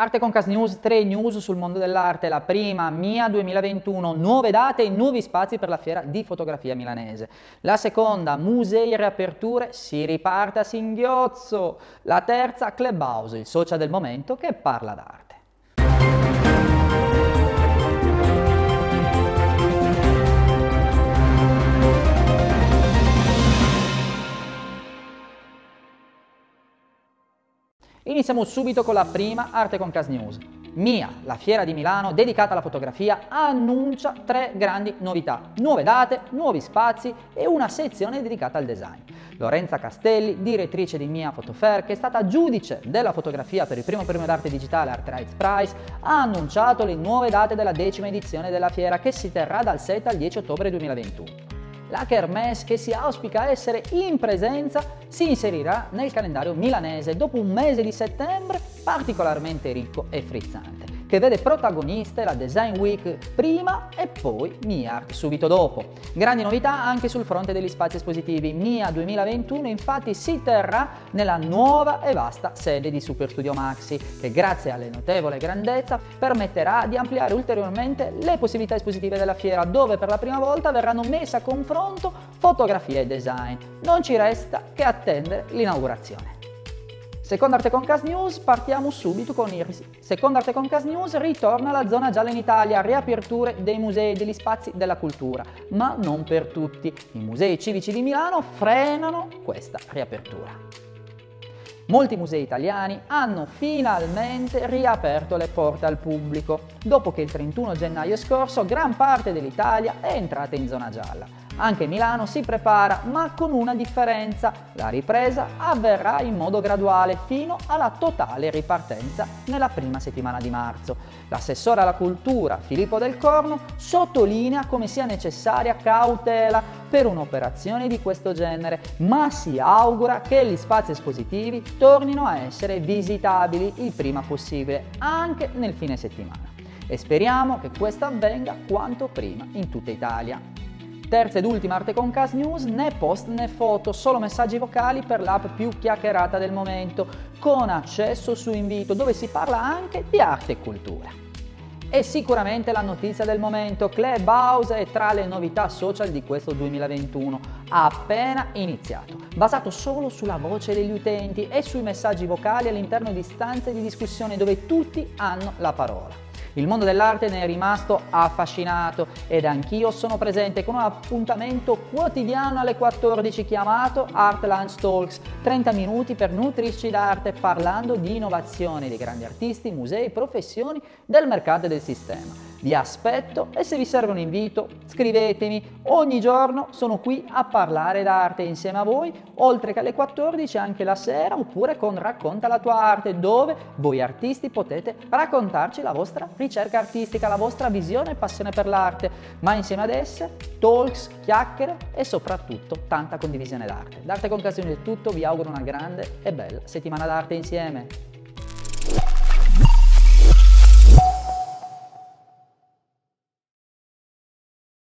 Arte Concast News, 3 news sul mondo dell'arte. La prima, Mia 2021, nuove date e nuovi spazi per la fiera di fotografia milanese. La seconda, musei e riaperture, si riparte a singhiozzo. La terza, Clubhouse, il social del momento che parla d'arte. Iniziamo subito con la prima Arte con Cas News. Mia, la fiera di Milano dedicata alla fotografia, annuncia tre grandi novità, nuove date, nuovi spazi e una sezione dedicata al design. Lorenza Castelli, direttrice di Mia Photofair, che è stata giudice della fotografia per il primo premio d'arte digitale Art Rights Prize, ha annunciato le nuove date della decima edizione della fiera che si terrà dal 7 al 10 ottobre 2021. La Kermesse, che si auspica essere in presenza, si inserirà nel calendario milanese dopo un mese di settembre particolarmente ricco e frizzante che vede protagoniste la Design Week prima e poi MIA subito dopo. Grandi novità anche sul fronte degli spazi espositivi. MIA 2021 infatti si terrà nella nuova e vasta sede di Super Studio Maxi, che grazie alle notevole grandezza permetterà di ampliare ulteriormente le possibilità espositive della fiera, dove per la prima volta verranno messe a confronto fotografia e design. Non ci resta che attendere l'inaugurazione. Secondo Arte Concast News partiamo subito con Iris. Secondo Arte Concast News ritorna la zona gialla in Italia, riaperture dei musei degli spazi della cultura, ma non per tutti. I musei civici di Milano frenano questa riapertura. Molti musei italiani hanno finalmente riaperto le porte al pubblico, dopo che il 31 gennaio scorso gran parte dell'Italia è entrata in zona gialla. Anche Milano si prepara, ma con una differenza. La ripresa avverrà in modo graduale fino alla totale ripartenza nella prima settimana di marzo. L'assessore alla cultura Filippo Del Corno sottolinea come sia necessaria cautela per un'operazione di questo genere, ma si augura che gli spazi espositivi tornino a essere visitabili il prima possibile, anche nel fine settimana. E speriamo che questo avvenga quanto prima in tutta Italia. Terza ed ultima Arte con Cas News, né post né foto, solo messaggi vocali per l'app più chiacchierata del momento, con accesso su invito, dove si parla anche di arte e cultura. E sicuramente la notizia del momento, Clubhouse è tra le novità social di questo 2021, appena iniziato, basato solo sulla voce degli utenti e sui messaggi vocali all'interno di stanze di discussione dove tutti hanno la parola. Il mondo dell'arte ne è rimasto affascinato ed anch'io sono presente con un appuntamento quotidiano alle 14 chiamato Art Lunch Talks, 30 minuti per nutrirci d'arte parlando di innovazione dei grandi artisti, musei, professioni del mercato e del sistema. Vi aspetto e se vi serve un invito scrivetemi. Ogni giorno sono qui a parlare d'arte insieme a voi, oltre che alle 14 anche la sera oppure con Racconta la tua arte dove voi artisti potete raccontarci la vostra ricerca artistica, la vostra visione e passione per l'arte, ma insieme ad esse talks, chiacchiere e soprattutto tanta condivisione d'arte. D'arte con Casino è tutto, vi auguro una grande e bella settimana d'arte insieme.